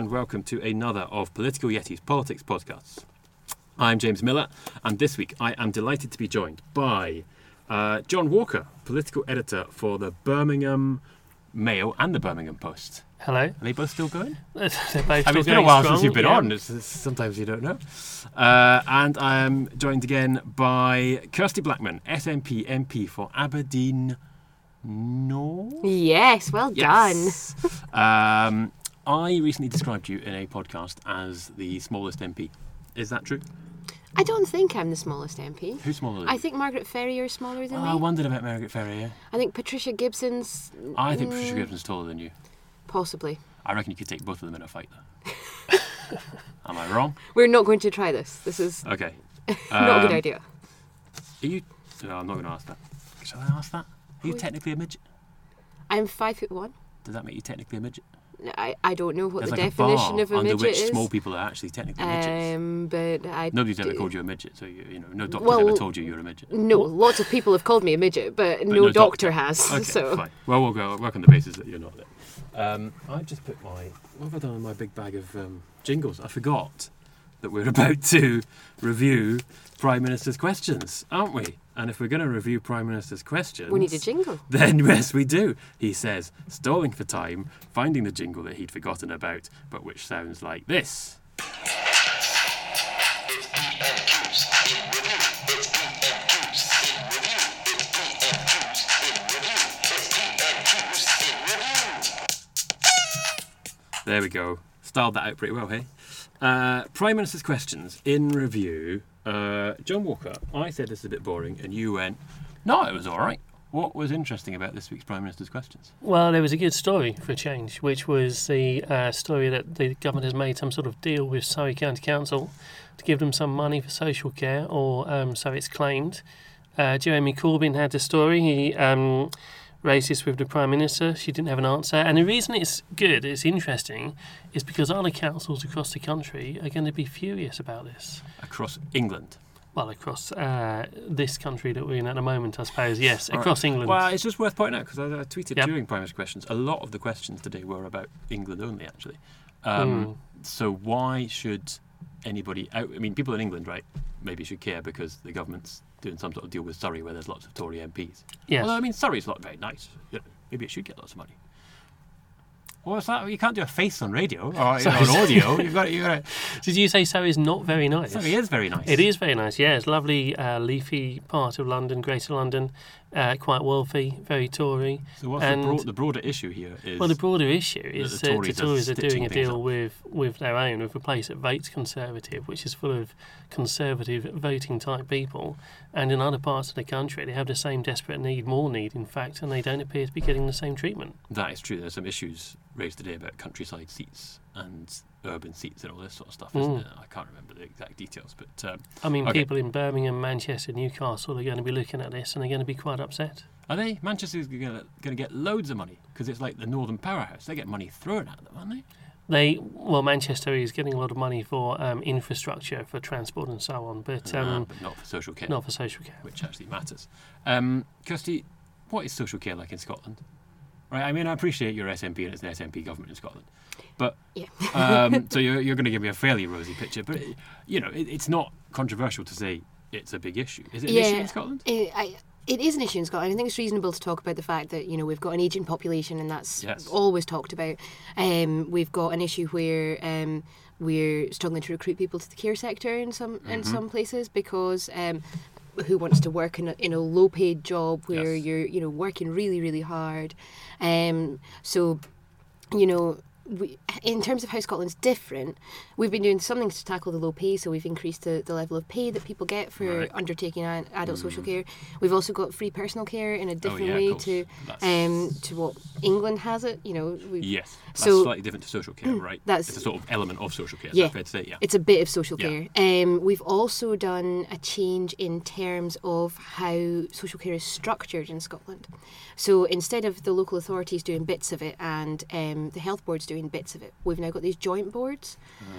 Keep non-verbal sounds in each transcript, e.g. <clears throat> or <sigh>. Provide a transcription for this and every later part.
Hello, and welcome to another of Political Yeti's Politics podcasts. I'm James Miller, and this week I am delighted to be joined by uh, John Walker, political editor for the Birmingham Mail and the Birmingham Post. Hello. Are they both still going? <laughs> They're both I mean, still it's been a while strong, since you've been yeah. on. It's, it's- sometimes you don't know. Uh, and I am joined again by Kirsty Blackman, SNP MP for Aberdeen North. Yes, well Yes. um, I recently described you in a podcast as the smallest MP. Is that true? I don't think I'm the smallest MP. Who's smaller? Than I think Margaret Ferrier is smaller than Oh, I wondered about Margaret Ferrier. I think Patricia Gibson's I think Patricia Mm. Gibson's taller than you. possibly. I reckon you could take both of them in a fight, though. <laughs> Am I wrong? We're not going to try this. This is Okay. <laughs> not a good Um, idea. Are you? No, I'm not going to ask that. Shall I ask that? Are you Who- technically a midget? I'm five foot one. Does that make you technically a midget? I, I don't know what There's the like definition a bar of a under midget which is. small people are actually technically midgets. um, but I Nobody's ever called you a midget, so you, you know, no doctor's Well, ever told you you're a midget. No, lots of people have called me a midget, but, no, no doctor, doctor. has. Okay, so fine. Well, we'll go work on the basis that you're not there. Um, I've just put my. What have I done in my big bag of um, jingles? I forgot that we're <laughs> about to review Prime Minister's questions, aren't we? And if we're going to review Prime Minister's questions, we need a jingle. <laughs> Then yes, we do. He says, stalling for time, finding the jingle that he'd forgotten about, but which sounds like this. There we go. Styled that out pretty well, hey? Uh, Prime Minister's questions in review. Uh, John Walker, I said this is a bit boring, and you went, no, it was all right. What was interesting about this week's Prime Minister's questions? Well, there was a good story for a change, which was the uh, story that the government has made some sort of deal with Surrey County Council to give them some money for social care, or um, so it's claimed. Uh, Jeremy Corbyn had the story. He um, this with the Prime Minister. She didn't have an answer. And the reason it's good, it's interesting, is because other councils across the country are going to be furious about this. Across England. Well, across uh, this country that we're in at the moment, I suppose. Yes, All right. across England. Well, it's just worth pointing out because I, I tweeted Yep. during Prime Minister's questions. A lot of the questions today were about England only, actually. Um, Hmm. So why should anybody out? I mean, people in England, right? Maybe should care because the government's doing some sort of deal with Surrey where there's lots of Tory MPs. Yes. Although I mean, Surrey's not very nice. You know, maybe it should get lots of money. What's that? You can't do a face on radio <laughs> or Sorry. on audio. You've got, you've got <laughs> Did you say Surrey's not very nice? Surrey is very nice. It is very nice, yeah. It's lovely, uh, leafy part of London, Greater London, uh, quite wealthy, very Tory. So what's and- the, broad, the broader issue here is Well, the broader issue is the that Tories the are Tories are doing a deal up. with, with their own, with a place that votes Conservative, which is full of Conservative voting type people. And in other parts of the country, they have the same desperate need, more need, in fact, and they don't appear to be getting the same treatment. that is true. There's some issues raised today about countryside seats and urban seats and all this sort of stuff, isn't Mm. it? I can't remember the exact details, but um, I mean, Okay. people in Birmingham, Manchester, Newcastle are going to be looking at this and they're going to be quite upset. are they? Manchester's going to get loads of money because it's like the Northern Powerhouse. They get money thrown at them, aren't they? They well, Manchester is getting a lot of money for um, infrastructure, for transport and so on, but Ah, um, but not for social care, not for social care. which actually matters. Um, Kirsty, what is social care like in Scotland? Right. I mean, I appreciate your SNP and it's an SNP government in Scotland, but Yeah. um, <laughs> so you're, you're going to give me a fairly rosy picture. But you know, it, it's not controversial to say it's a big issue. Is it an issue in Scotland? It, I, it is an issue in Scotland. I think it's reasonable to talk about the fact that you know we've got an ageing population, and that's Yes. always talked about. Um, we've got an issue where um, we're struggling to recruit people to the care sector in some in Mm-hmm. some places because. Um, who wants to work in a, in a low paid job where Yes. you're you know working really really hard um, so you know we, in terms of how Scotland's different, we've been doing something to tackle the low pay. So we've increased the, the level of pay that people get for Right. undertaking an adult social care. We've also got free personal care in a different Oh, yeah, way to um, to what England has it. You know, Yes, that's So- slightly different to social care, right? that's- it's a sort of element of social care. Yeah. fair to say? Yeah. It's a bit of social Yeah. care. Um, we've also done a change in terms of how social care is structured in Scotland. So instead of the local authorities doing bits of it and um, the health boards doing bits of it. We've now got these joint boards.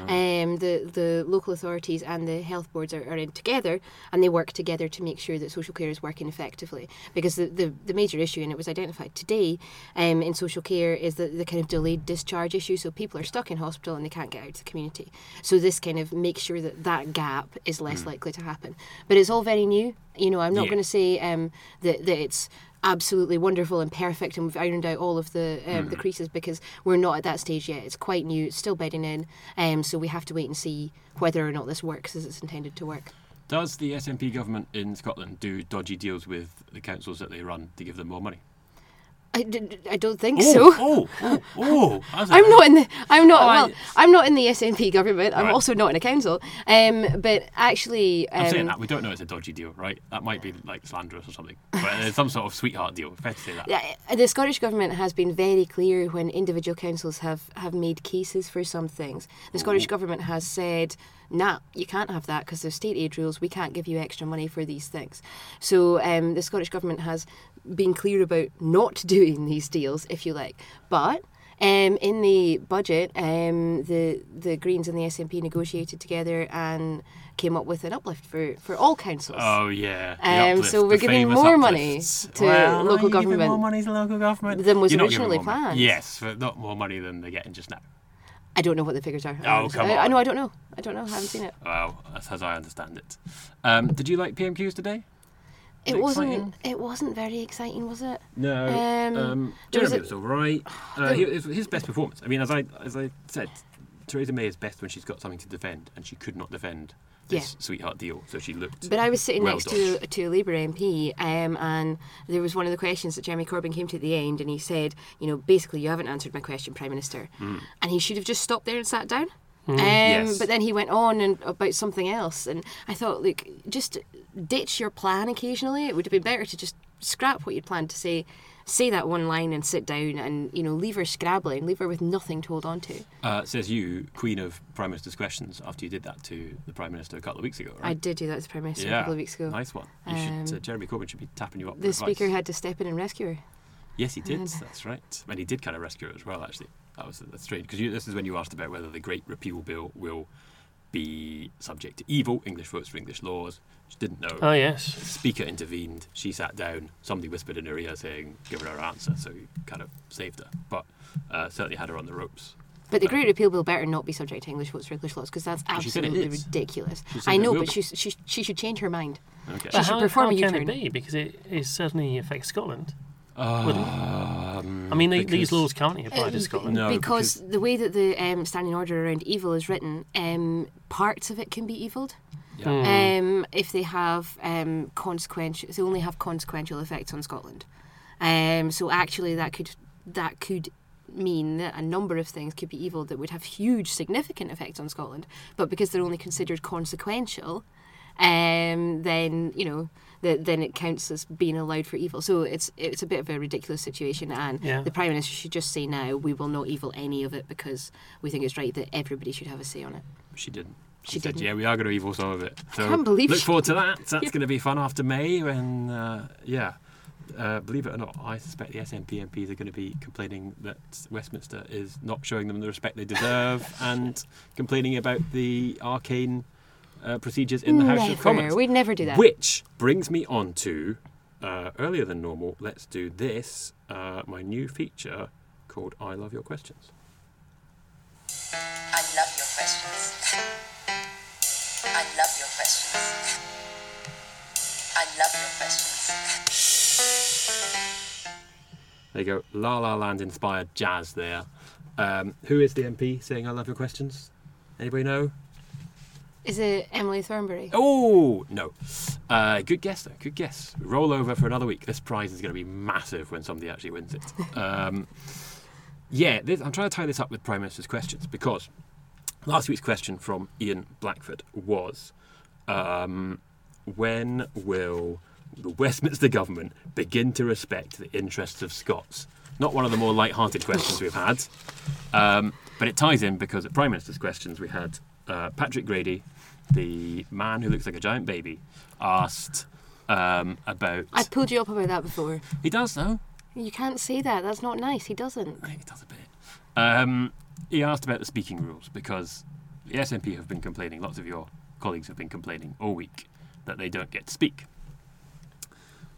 Um, the the local authorities and the health boards are, are in together, and they work together to make sure that social care is working effectively. Because the, the, the major issue, and it was identified today, um, in social care is the, the kind of delayed discharge issue. So people are stuck in hospital and they can't get out to the community. So this kind of makes sure that that gap is less likely to happen. But it's all very new. You know, I'm not Yeah. going to say um, that that it's absolutely wonderful and perfect and we've ironed out all of the um, the creases because we're not at that stage yet. It's quite new it's still bedding in um, so we have to wait and see whether or not this works as it's intended to work. Does the SNP government in Scotland do dodgy deals with the councils that they run to give them more money? I, d- I don't think Oh, so oh, oh, oh! <laughs> that's a- I'm not in the. I'm not. Oh, I- well, I'm not in the SNP government. I'm Right. also not in a council. Um, but actually, um, I'm saying that we don't know it's a dodgy deal, right? That might be like slanderous or something, but it's some sort of sweetheart deal. Fair to say that. Yeah, the Scottish government has been very clear when individual councils have, have made cases for some things. The Scottish government has said, nah, you can't have that because there's state aid rules. We can't give you extra money for these things. So um, the Scottish government has been clear about not <laughs> doing these deals, if you like. But um, in the budget, um, the the Greens and the SNP negotiated together and came up with an uplift for, for all councils. Oh yeah. Um, uplift, so we're giving more money to well, local are you giving government More money to local government than was You're originally planned. Yes, but not more money than they're getting just now. I don't know what the figures are. Oh, come I, I on. know. I don't know. I don't know. I haven't seen it. Well, that's as I understand it. Um, did you like PMQs today? It it wasn't. exciting? It wasn't very exciting, was it? No. Um, Um, there was Jeremy a- was all right. <sighs> Uh, he- his best performance. I mean, as I as I said, Theresa May is best when she's got something to defend, and she could not defend this sweetheart deal, so she looked. But I was sitting Well next to dodged. to a Labour MP, um, and there was one of the questions that Jeremy Corbyn came to at the end, and he said, you know, basically, you haven't answered my question, Prime Minister, and he should have just stopped there and sat down. Um, Yes. But then he went on and about something else, and I thought, look, just ditch your plan occasionally. It would have been better to just scrap what you'd planned to say, say that one line, and sit down, and you know, leave her scrabbling, leave her with nothing to hold on to. Uh, says you, Queen of Prime Minister's questions, after you did that to the Prime Minister a couple of weeks ago, right? I did do that to the Prime Minister yeah, a couple of weeks ago. Nice one. You Um, should, uh, Jeremy Corbyn should be tapping you up. The. Speaker had to step in and rescue her. Yes, he did. And- That's right. And he did kind of rescue her as well. Actually, that was that's strange because this is when you asked about whether the Great Repeal Bill will be subject to EVEL English votes for English laws. She didn't know. Oh yes. The speaker intervened. She sat down. Somebody whispered in her ear saying, "Give her her answer." So he kind of saved her, but uh, certainly had her on the ropes. But the Great Repeal Bill better not be subject to English votes for English laws because that's She said it absolutely ridiculous. I know, but she, she, she should change her mind. Okay. She But should how, perform how a can it U-turn. be? Because it, it certainly affects Scotland. Um, I mean, they, these laws can't apply Um, to Scotland. No, because, the way that the um, standing order around EVEL is written, um, parts of it can be eviled. Yeah. Um, if they have um, consequential, they only have consequential effects on Scotland. Um, so actually, that could that could mean that a number of things could be evil that would have huge, significant effects on Scotland. But because they're only considered consequential, um, then you know, the, then it counts as being allowed for EVEL. So it's it's a bit of a ridiculous situation, and Yeah. the prime minister should just say now we will not evil any of it because we think it's right that everybody should have a say on it. She didn't. She, She said, didn't. "Yeah, we are going to evil some of it." So can't believe look forward to that. <laughs> That's Yeah. going to be fun after May, when uh, yeah. Uh, believe it or not, I suspect the SNP MPs are going to be complaining that Westminster is not showing them the respect they deserve <laughs> and complaining about the arcane uh, procedures in the House never, of Commons. we'd never do that. Which brings me on to uh, earlier than normal. Let's do this, uh, my new feature called "I Love Your Questions." I love your questions. I love your questions. I love your questions. There you go, La La Land inspired jazz there. Um, who is the MP saying "I love your questions"? Anybody know? Is it Emily Thornberry? Oh no, uh, good guess though. Good guess. Roll over for another week. This prize is going to be massive when somebody actually wins it. <laughs> Um, yeah, this, I'm trying to tie this up with Prime Minister's questions because last week's question from Ian Blackford was, um, when will the Westminster government begin to respect the interests of Scots? Not one of the more light-hearted questions we've had, um, but it ties in because at Prime Minister's questions we had uh, Patrick Grady, the man who looks like a giant baby, asked um, about. I pulled you up about that before. He does though. You can't say that. That's not nice. He doesn't. He does a bit. Um, he asked about the speaking rules because the SNP have been complaining, lots of your colleagues have been complaining all week that they don't get to speak.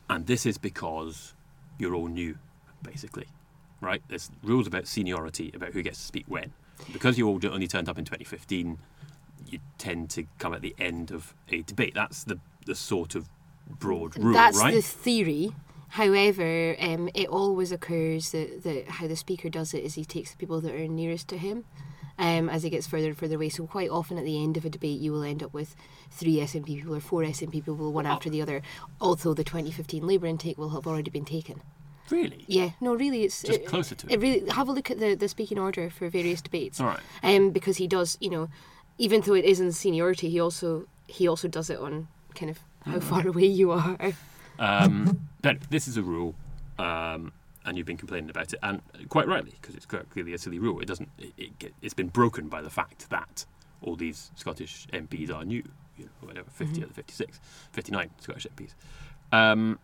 And this is because you're all new, basically, right? There's rules about seniority, about who gets to speak when. Because you all only turned up in 2015, you tend to come at the end of a debate. That's the, the sort of broad rule, That's right? That's the theory. However, um, it always occurs that, that how the speaker does it is he takes the people that are nearest to him um, as he gets further and further away. So quite often at the end of a debate, you will end up with three SNP people or four SNP people, one after the other. Although the 2015 Labour intake will have already been taken. Really? Yeah, no, really, it's Just it- closer to It really have a look at the the speaking order for various debates. All right. Um, because he does, you know, even though it isn't seniority, he also he also does it on kind of how far <laughs> away you are. Um, but this is a rule, um, and you've been complaining about it, and quite rightly, because it's clearly a silly rule. It doesn't. It, it it's been broken by the fact that all these Scottish MPs are new. You know, whatever, 50 Mm-hmm. or 56, 59 Scottish MPs. Um,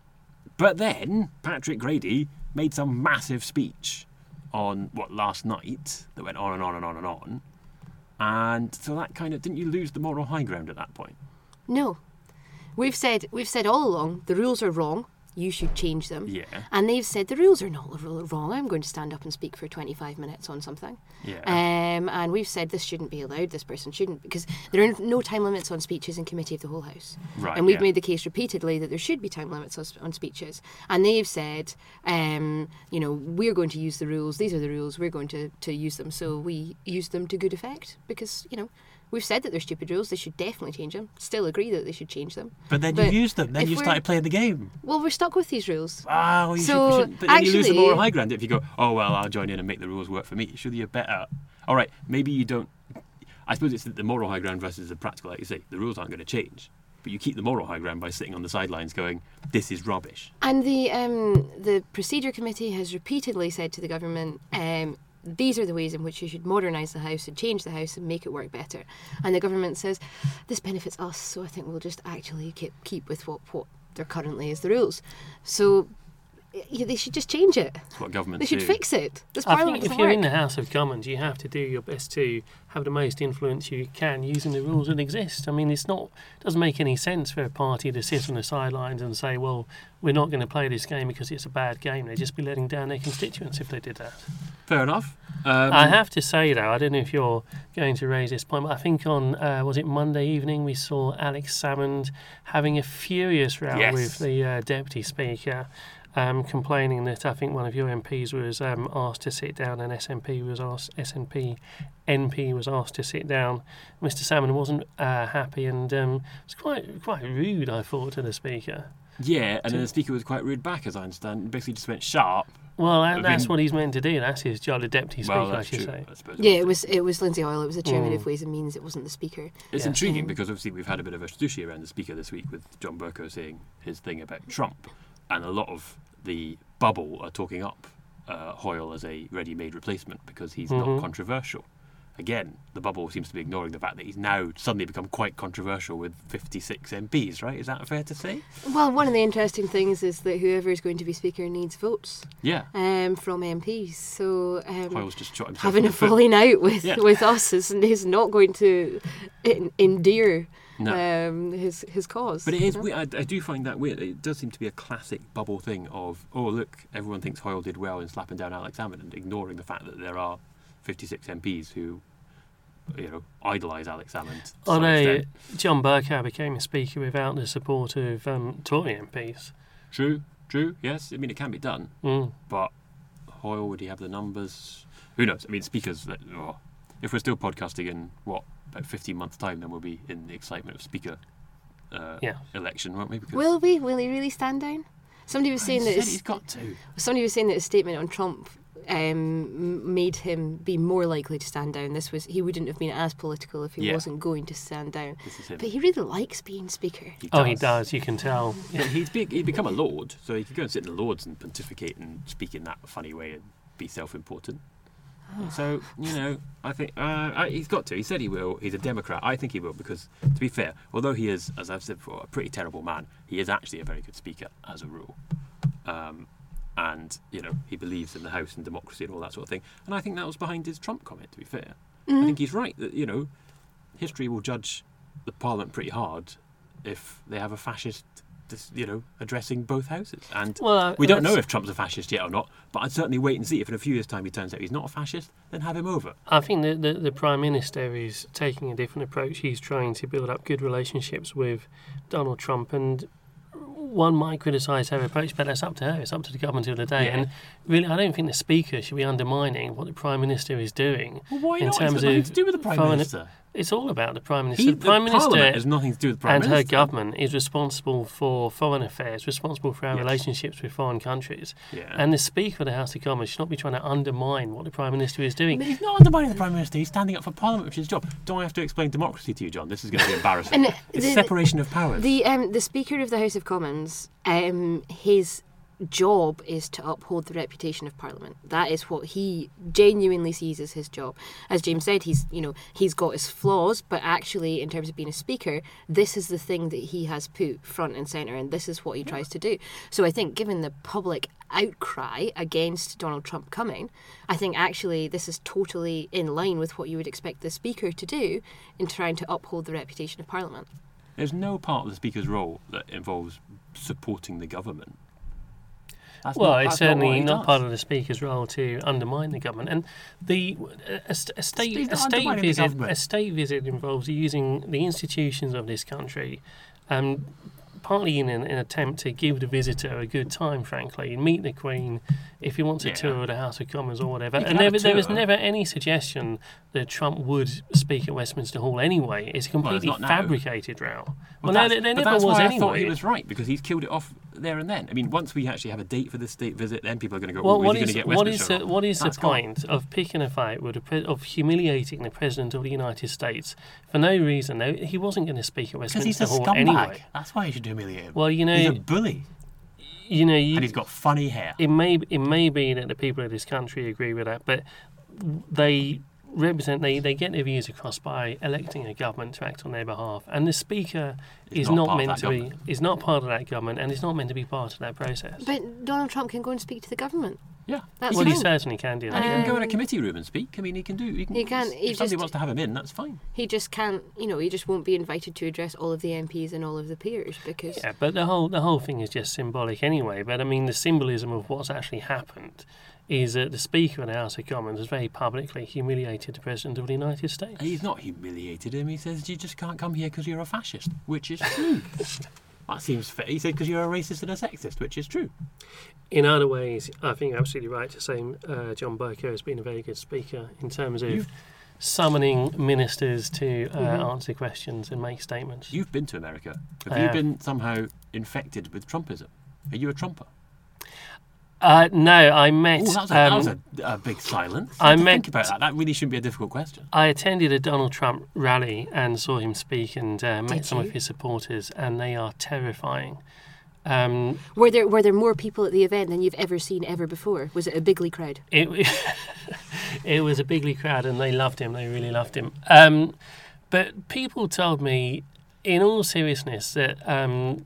but then Patrick Grady made some massive speech on what last night that went on and on and on and on. And so that kind of didn't you lose the moral high ground at that point? No, we've said we've said all along the rules are wrong. You should change them. Yeah. And they've said the rules are not wrong. I'm going to stand up and speak for 25 minutes on something. Yeah. Um, and we've said this shouldn't be allowed. This person shouldn't because there are no time limits on speeches in committee of the whole house. Right, And we've yeah. made the case repeatedly that there should be time limits on, on speeches. And they've said, um, you know, we're going to use the rules. These are the rules. We're going to, to use them. So we use them to good effect because you know. We've said that they're stupid rules. They should definitely change them. Still agree that they should change them. But then But you used them. Then you started playing the game. Well, we're stuck with these rules. Ah, well, you So, should, should, but then you lose the moral high ground if you go, oh well, I'll join in and make the rules work for me. Surely you're better. All right, maybe you don't. I suppose it's the moral high ground versus the practical. Like you say, the rules aren't going to change, but you keep the moral high ground by sitting on the sidelines going, "This is rubbish." And the um, the procedure committee has repeatedly said to the government, um, these are the ways in which you should modernise the house and change the house and make it work better. And the government says this benefits us, so I think we'll just actually keep keep with what what there currently is the rules. So they should just change it. That's what governments They should do. fix it. This I think if you're work. in the House of Commons, you have to do your best to have the most influence you can using the rules that exist. I mean, it's not it doesn't make any sense for a party to sit on the sidelines and say, "Well, we're not going to play this game because it's a bad game." They'd just be letting down their constituents if they did that. Fair enough. Um, I have to say though, I don't know if you're going to raise this point, but I think on uh, was it Monday evening we saw Alex Salmond having a furious row Yes. with the uh, deputy speaker, um, complaining that I think one of your MPs was um, asked to sit down and SNP was asked SNP NP was asked to sit down. Mr. Salmond wasn't uh, happy and um, was quite quite rude, I thought, to the speaker. yeah, and then the speaker was quite rude back, as I understand. Basically, just went sharp. Well, that, that's what he's meant to do. That's his job, the deputy speaker, well, I should true. say. I yeah, it was it was Lindsay Hoyle. It was the chairman Mm. of Ways and Means. It wasn't the speaker. It's Yeah. intriguing because obviously we've had a bit of a sushi around the speaker this week with John Bercow saying his thing about Trump, and a lot of the bubble are talking up uh, Hoyle as a ready-made replacement because he's not Mhm. controversial. Again, the bubble seems to be ignoring the fact that he's now suddenly become quite controversial with 56 MPs. Right? Is that fair to say? Well, one of the interesting things is that whoever is going to be speaker needs votes Yeah. um, from MPs. So um, Hoyle's just having a foot. falling out with Yeah. with us is, is not going to en- endear No. um, his his cause. But it is you know? weird. I, I do find that weird. It does seem to be a classic bubble thing of, oh, look, everyone thinks Hoyle did well in slapping down Alex Salmond and ignoring the fact that there are 56 MPs who, you know, idolise Alex Salmond. to some extent. John Bercow became a speaker without the support of um, Tory MPs. True, true, yes. I mean, it can be done. Mm. But Hoyle, would he have the numbers? Who knows? I mean, speakers, that, oh, if we're still podcasting in, what, about 15 months' time, then we'll be in the excitement of speaker uh, Yeah. election, won't we? Because Will we? Will he really stand down? Somebody was he saying that said his, he's got to. somebody was saying that his statement on Trump um, made him be more likely to stand down. This was he wouldn't have been as political if he Yeah. wasn't going to stand down. This is him. But he really likes being speaker. Oh, he does. You can tell. Yeah, he's be, he'd become a lord, so he could go and sit in the lords and pontificate and speak in that funny way and be self-important. <sighs> So you know, I think uh, he's got to. He said he will. He's a Democrat. I think he will because, to be fair, although he is, as I've said before, a pretty terrible man, he is actually a very good speaker as a rule. Um, and you know he believes in the House and democracy and all that sort of thing. And I think that was behind his Trump comment. To be fair, Mm-hmm. I think he's right that you know history will judge the Parliament pretty hard if they have a fascist. Dis- You know, addressing both houses, and Well, uh, we don't know if Trump's a fascist yet or not. But I'd certainly wait and see. If in a few years' time he turns out he's not a fascist, then have him over. I think that the, the Prime Minister is taking a different approach. He's trying to build up good relationships with Donald Trump, and one might criticise her approach, but that's up to her. It's up to the government of the day. Yeah. And really, I don't think the Speaker should be undermining what the Prime Minister is doing. Well, why in not? terms it's of to do with the Prime Minister. It's all about the Prime Minister. He, the Prime the Minister Parliament has nothing to do with the Prime and her government is responsible for foreign affairs, responsible for our Yes. relationships with foreign countries. Yeah. And the Speaker of the House of Commons should not be trying to undermine what the Prime Minister is doing. But he's not undermining the Prime Minister. He's standing up for Parliament, which is his job. Don't I have to explain democracy to you, John? This is going to be embarrassing. <laughs> And it's the- separation of powers. The um, the Speaker of the House of Commons, um, his job is to uphold the reputation of Parliament. That is what he genuinely sees as his job. As James said, he's you know he's got his flaws, but actually, in terms of being a speaker, this is the thing that he has put front and centre, and this is what he tries to do. So I think, given the public outcry against Donald Trump coming, I think actually this is totally in line with what you would expect the speaker to do in trying to uphold the reputation of Parliament. There's no part of the Speaker's role that involves supporting the government. That's Well, not, it's that's not certainly not, part of the Speaker's role to undermine the government. And the a, a state a state visit a state visit involves using the institutions of this country, um, partly in an, an attempt to give the visitor a good time, frankly, and meet the Queen if he wants a Yeah. tour of the House of Commons or whatever. And can have never, a there was never any suggestion that Trump would speak at Westminster Hall anyway. It's a Well, completely now. fabricated row. Well, Well, no, there, there never was anyway. I thought he was right because he's killed it off there and then. I mean, once we actually have a date for this state visit, then people are going to go. Well, oh, what is he is going to get what is Westminster or the, not?" what is the That's gone. point of picking a fight with the pre- of humiliating the president of the United States for no reason? No, he wasn't going to speak at Because he's a Westminster Hall scumbag. anyway. That's why you should humiliate him. Well, you know, he's a know, bully, you know, and he's got funny hair. it may it may be that the people of this country agree with that, but they represent they, they get their views across by electing a government to act on their behalf, and the speaker is not not, meant that to be is not part of that government, and is not meant to be part of that process. But Donald Trump can go and speak to the government. Yeah, That's well, he fine. certainly can do that. and he can go in a Um, committee room and speak. I mean, he can do. He can. He can, If he somebody just- wants to have him in, that's fine. He just can't, you know, he just won't be invited to address all of the MPs and all of the peers because Yeah, but the whole the whole thing is just symbolic anyway. But I mean, the symbolism of what's actually happened is that the Speaker of the House of Commons has very publicly humiliated the President of the United States. He's not humiliated him. He says you just can't come here because you're a fascist, which is <laughs> true. That seems fair. He said because you're a racist and a sexist, which is true. In other ways, I think you're absolutely right to say uh, John Bercow has been a very good speaker in terms of You've- summoning ministers to uh, Mhm. answer questions and make statements. You've been to America. Have I you been somehow infected with Trumpism? Are you a Trumper? Uh, no, I met. Oh, that was, a, that um, was a, a big silence. I I met- think about that. That really shouldn't be a difficult question. I attended a Donald Trump rally and saw him speak and uh, met Did some you? of his supporters, and they are terrifying. Um, were there were there more people at the event than you've ever seen ever before? Was it a bigly crowd? it <laughs> it was a bigly crowd, and they loved him. They really loved him. Um, but people told me, in all seriousness, that um,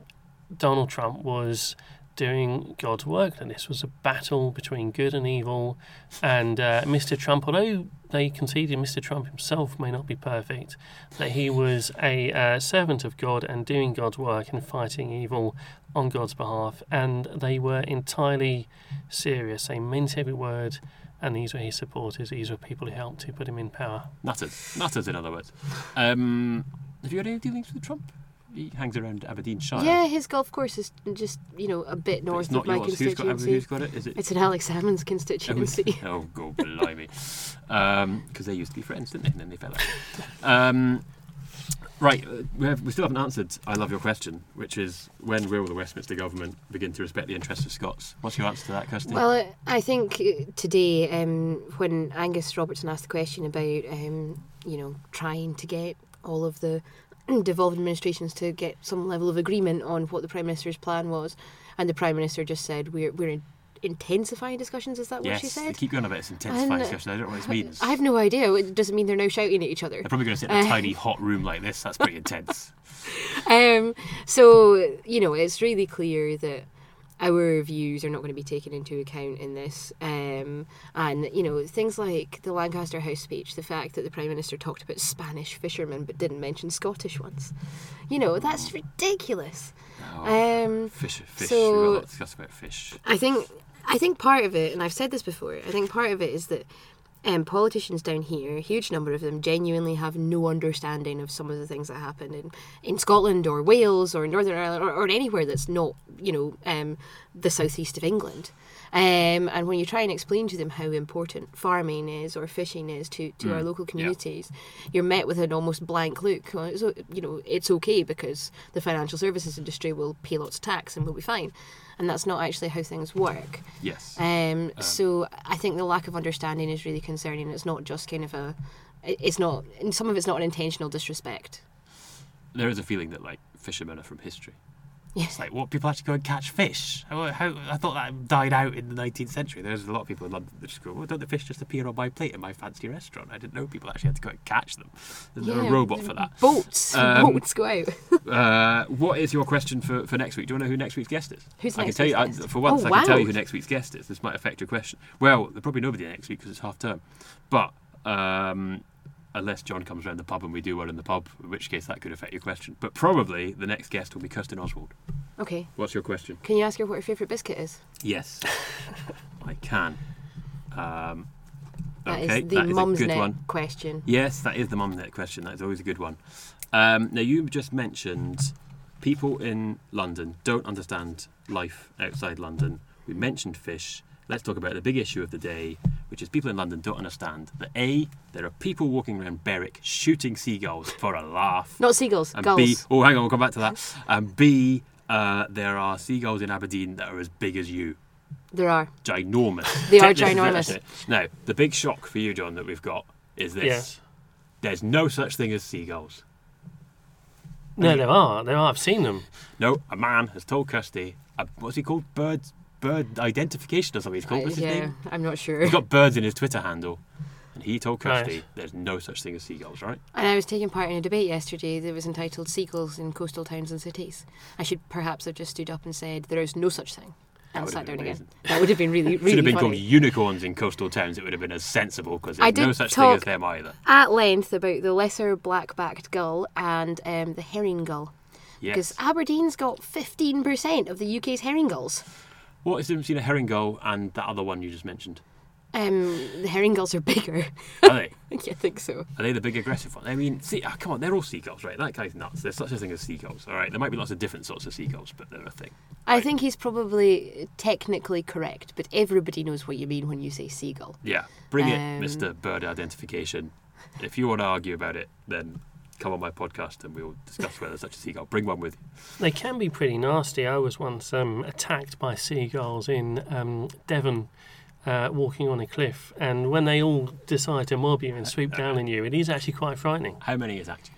Donald Trump was doing God's work, and this was a battle between good and evil. And uh, Mr. Trump, although they conceded Mr. Trump himself may not be perfect, that he was a uh, servant of God and doing God's work and fighting evil on God's behalf. And they were entirely serious. They meant every word. And these were his supporters. These were people who helped to put him in power. Nutters. Nutters, in other words. Um, have you had any dealings with Trump? He hangs around Aberdeenshire. Yeah, his golf course is just you know a bit north of my yours. Who's got, constituency. who's got it? Is it? It's an Alex Salmond's constituency. Oh, God, blimey. Because they used to be friends, didn't they? And then they fell out. Um, right, uh, we, have, we still haven't answered I Love Your Question, which is when will the Westminster Government begin to respect the interests of Scots? What's your answer to that, Kirsty? Well, I think uh, today, um, when Angus Robertson asked the question about, um, you know, trying to get all of the <clears throat> devolved administrations to get some level of agreement on what the Prime Minister's plan was, and the Prime Minister just said, we're, we're in intensifying discussions, is that what yes, she they said? keep going about it's intensifying And, uh, discussion. I don't know what this means. I have no idea. It doesn't mean they're now shouting at each other. They're probably going to sit in a Uh, tiny hot room like this. That's pretty <laughs> intense. Um, so you know, it's really clear that our views are not going to be taken into account in this. Um, and, you know, things like the Lancaster House speech, the fact that the Prime Minister talked about Spanish fishermen but didn't mention Scottish ones. You know, that's ridiculous. Oh, Um, fish, fish. so- We've got a lot to discuss about fish. I think I think part of it, and I've said this before, I think part of it is that um, politicians down here, a huge number of them, genuinely have no understanding of some of the things that happen in, in Scotland or Wales or Northern Ireland or, or anywhere that's not, you know, um, the southeast of England. Um, and when you try and explain to them how important farming is or fishing is to, to our local communities, you're met with an almost blank look. Well, it's, you know, it's okay because the financial services industry will pay lots of tax and we'll be fine. And that's not actually how things work. Yes. Um, so I think the lack of understanding is really concerning. It's not just kind of a, it's not, and some of it's not an intentional disrespect. there is a feeling that like fishermen are from history. Yes. It's like what people actually go and catch fish. How, how, I thought that died out in the 19th century. There's a lot of people in London that just go, "Well, don't the fish just appear on my plate in my fancy restaurant?" I didn't know people actually had to go and catch them. There's no Yeah, robot for that. Boats, <laughs> Um, boats go out. <laughs> Uh, what is your question for, for next week? Do you want to know who next week's guest is? Who's I next can tell you. I, for once, Oh, I can tell you who next week's guest is. This might affect your question. Well, there's probably nobody next week because it's half term. But um, unless John comes round the pub and we do one in the pub, in which case that could affect your question. But probably the next guest will be Kirsten Oswald. Okay. What's your question? Can you ask her what her favourite biscuit is? Yes, <laughs> I can. Um, That is okay, the that is a good net one. question. Yes, that is the Mumsnet question. That is always a good one. Um, now, you just mentioned people in London don't understand life outside London. We mentioned fish. Let's talk about the big issue of the day, which is people in London don't understand that A, there are people walking around Berwick shooting seagulls for a laugh. Not seagulls, And gulls. B, oh, hang on, we'll come back to that. And B, uh, there are seagulls in Aberdeen that are as big as you There are. ginormous. <laughs> They are Check this is ginormous. actually- Now, the big shock for you, John, that we've got is this. Yes. There's no such thing as seagulls. No, there are. There are. I've seen them. No, a man has told Kirsty, uh, what's he called? Bird, bird identification or something he's called. Uh, What's his yeah, name? I'm not sure. He's got birds in his Twitter handle. And he told Kirsty Right. there's no such thing as seagulls, right? And I was taking part in a debate yesterday that was entitled Seagulls in Coastal Towns and Cities. I should perhaps have just stood up and said, there is no such thing. And sat down been again. That would have been really, really Should have been funny. called unicorns in coastal towns. It would have been as sensible because I there's no did such thing as talk- them either. At length about the lesser black-backed gull and um, the herring gull. Because Yes. Aberdeen's got 15% of the UK's herring gulls. What is the difference between a herring gull and that other one you just mentioned? Um, the herring gulls are bigger. Are they? <laughs> yeah, I think so. Are they the big aggressive one? I mean, see, ah, come on, they're all seagulls, right? That guy's nuts. There's such a thing as seagulls, all right? There might be lots of different sorts of seagulls, but they're a thing. I think he's probably technically correct, but everybody knows what you mean when you say seagull. Yeah, bring it, Um, Mr. Bird Identification. If you want to argue about it, then come on my podcast and we'll discuss whether such a seagull. Bring one with you. They can be pretty nasty. I was once um, attacked by seagulls in um, Devon, uh, walking on a cliff, and when they all decide to mob you and swoop down on you, it is actually quite frightening. How many attacked you?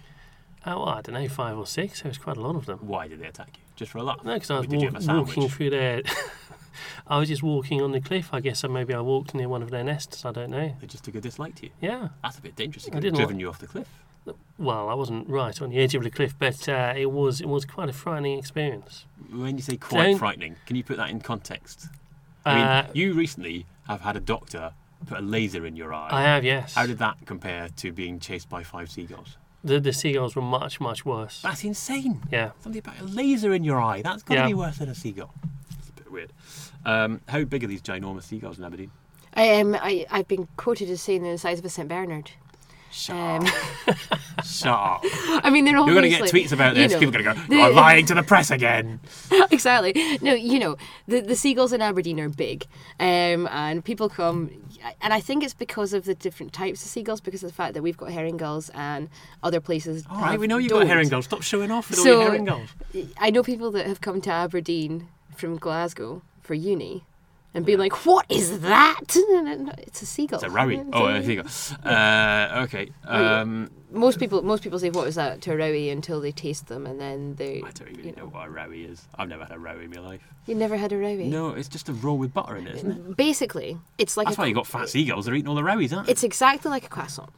Oh, I don't know, five or six. There was quite a lot of them. Why did they attack you? Just for a laugh? No, because I was walk, walking through there. <laughs> I was just walking on the cliff. I guess, or maybe I walked near one of their nests. I don't know. They just took a dislike to you. Yeah. That's a bit dangerous. They could have didn't driven you off the cliff. Well, I wasn't right on the edge of the cliff, but uh, it was it was quite a frightening experience. When you say quite Don't- frightening, can you put that in context? I mean, Uh, you recently have had a doctor put a laser in your eye. I have, yes. How did that compare to being chased by five seagulls? the the seagulls were much much worse. That's insane. Yeah. Something about a laser in your eye. That's got to Yeah. be worse than a seagull. It's a bit weird. Um, how big are these ginormous seagulls in Aberdeen? Um, I, I've been quoted as saying they're the size of a St. Bernard. Shut Um, up. Shut up. <laughs> I mean, they're You're going to get tweets about you this. know, People are going to go, <laughs> you're lying to the press again. <laughs> exactly. No, you know, the, the seagulls in Aberdeen are big. Um, and people come, and I think it's because of the different types of seagulls, because of the fact that we've got herring gulls and other places. All right, we know you've don't. got herring gulls. Stop showing off with all your herring gulls. I know people that have come to Aberdeen from Glasgow for uni and been like, what is that? <laughs> It's a seagull. It's a rowie. Oh, a seagull. <laughs> Uh, okay. Um, Most people, most people say, "What is that?" to a rowie until they taste them, and then they. I don't even you know what a rowie is. I've never had a rowie in my life. You never had a rowie. No, it's just a roll with butter in it, isn't it? Basically, it's like That's a, why you got fat seagulls. They're eating all the rowies, aren't they? It's exactly like a croissant,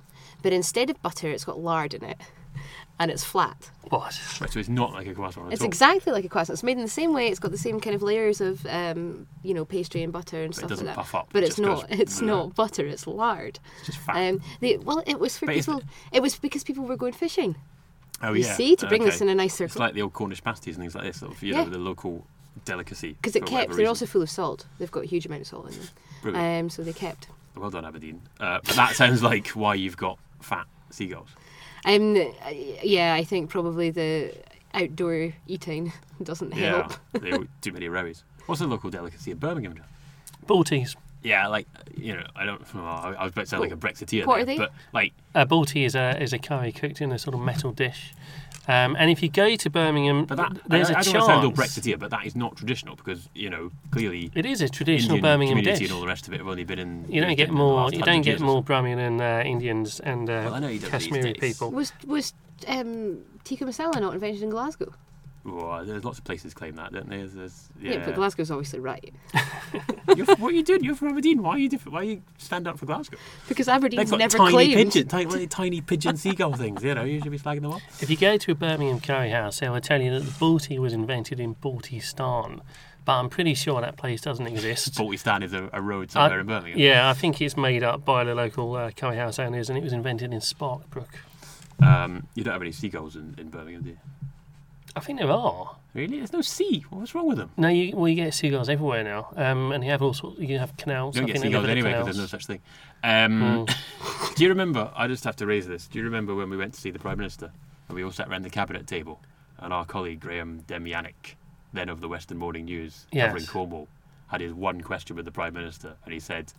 but instead of butter, it's got lard in it. And it's flat. What? Right, so it's not like a croissant at It's exactly like a croissant. It's made in the same way. It's got the same kind of layers of, um, you know, pastry and butter and But it stuff doesn't like that. puff up, But it's not. It's Yeah. not butter. It's lard. It's just fat. Um, the, well, it was for But people. It was because people were going fishing. oh you yeah. see, to bring this in a nice It's like the old Cornish pasties and things like this, sort of, you Yeah. know, the local delicacy. Because it kept. They're reason. also full of salt. They've got a huge amount of salt in them. Brilliant. Um, so they kept. Well done, Aberdeen. Uh, but that <laughs> sounds like why you've got fat seagulls. Um, yeah, I think probably the outdoor eating <laughs> doesn't Yeah, help. they too many rowies. What's the local delicacy in Birmingham? John? Baltis. Yeah, like you know, I don't. Well, I I was about to sound like a Brexiteer. What there, are they? But like, A balti is a is a curry cooked in a sort of metal dish. Um, and if you go to Birmingham, but that there's I, a I don't chance. want to sound all Brexiteer, but that is not traditional because you know clearly It is a traditional Indian Birmingham community dish. and all the rest of it have only been in. You don't get more. You don't get years or more Birmingham uh, Indians and uh, Well, know you don't these Kashmiri people. Was was um, tikka masala not invented in Glasgow? So. Well, there's lots of places claim that, don't they? There's, there's, Yeah, yeah. but Glasgow's obviously right <laughs> You're, what are you doing? You're from Aberdeen. Why are you different? Why are you stand up for Glasgow? because They've Aberdeen's got never tiny claimed. pigeon, <laughs> tiny, tiny pigeon seagull things. You know, you should be flagging them up. If you go to a Birmingham curry house, they will tell you that the balti was invented in Baltistan. But I'm pretty sure that place doesn't exist. Baltistan is a, a road I- somewhere in Birmingham. Yeah, I think it's made up by the local uh, curry house owners, and it was invented in Sparkbrook. Um, you don't have any seagulls in, in Birmingham, do you? I think there are. Really? There's no sea. What's wrong with them? No, you, well, you get seagulls everywhere now, um, and you have all sorts. You have canals. You don't I get think they live seagulls anyway because there's no such thing. Um, Mm. <laughs> do you remember? I just have to raise this. Do you remember when we went to see the Prime Minister and we all sat around the cabinet table and our colleague Graham Demianyk, then of the Western Morning News, covering Yes. Cornwall, had his one question with the Prime Minister and he said,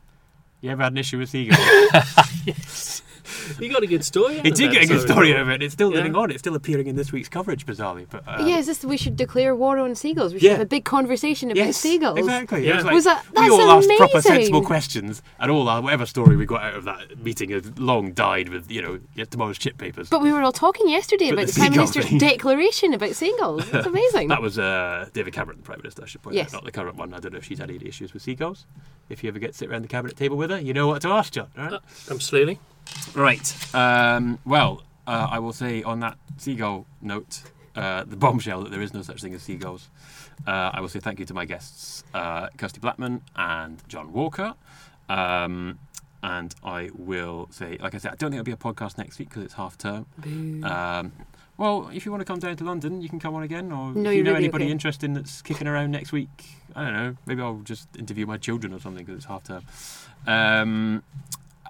You ever had an issue with seagulls? <laughs> <laughs> <laughs> You got a good story. He did get a good story out of it. It's still Yeah. living on. It's still appearing in this week's coverage, bizarrely. But uh, yeah, is this we should declare war on seagulls? We should Yeah. have a big conversation about yes, seagulls. exactly. It Yeah. was, like, Was that- we that's all asked proper, sensible questions, and all our whatever story we got out of that meeting has long died with you know tomorrow's chip papers. But we were all talking yesterday But about the the, Prime Minister's thing. declaration about seagulls. It's <laughs> amazing. that was uh, David Cameron, the Prime Minister, I should point Yes. out, not the current one. I don't know if she's had any issues with seagulls. If you ever get to sit around the cabinet table with her, you know what to ask, John. all Right. Absolutely. Right. Um, well, uh, I will say on that seagull note, uh, the bombshell that there is no such thing as seagulls. Uh, I will say thank you to my guests, uh, Kirsty Blackman and John Walker. Um, and I will say, like I said, I don't think it'll be a podcast next week because it's half term. Um, well, if you want to come down to London, you can come on again. Or No, if you know really anybody okay. interesting that's kicking around next week, I don't know. Maybe I'll just interview my children or something because it's half term. Um,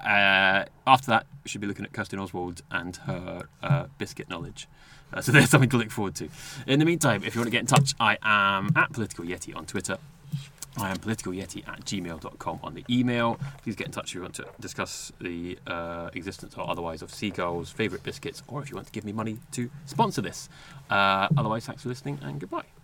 uh, after that, we should be looking at Kirsten Oswald and her uh, biscuit knowledge. Uh, so there's <laughs> something to look forward to. In the meantime, if you want to get in touch, I am at Political Yeti on Twitter. I am politicalyeti at gmail.com on the email. Please get in touch if you want to discuss the uh, existence or otherwise of seagulls, favourite biscuits, or if you want to give me money to sponsor this. Uh, otherwise, thanks for listening and goodbye.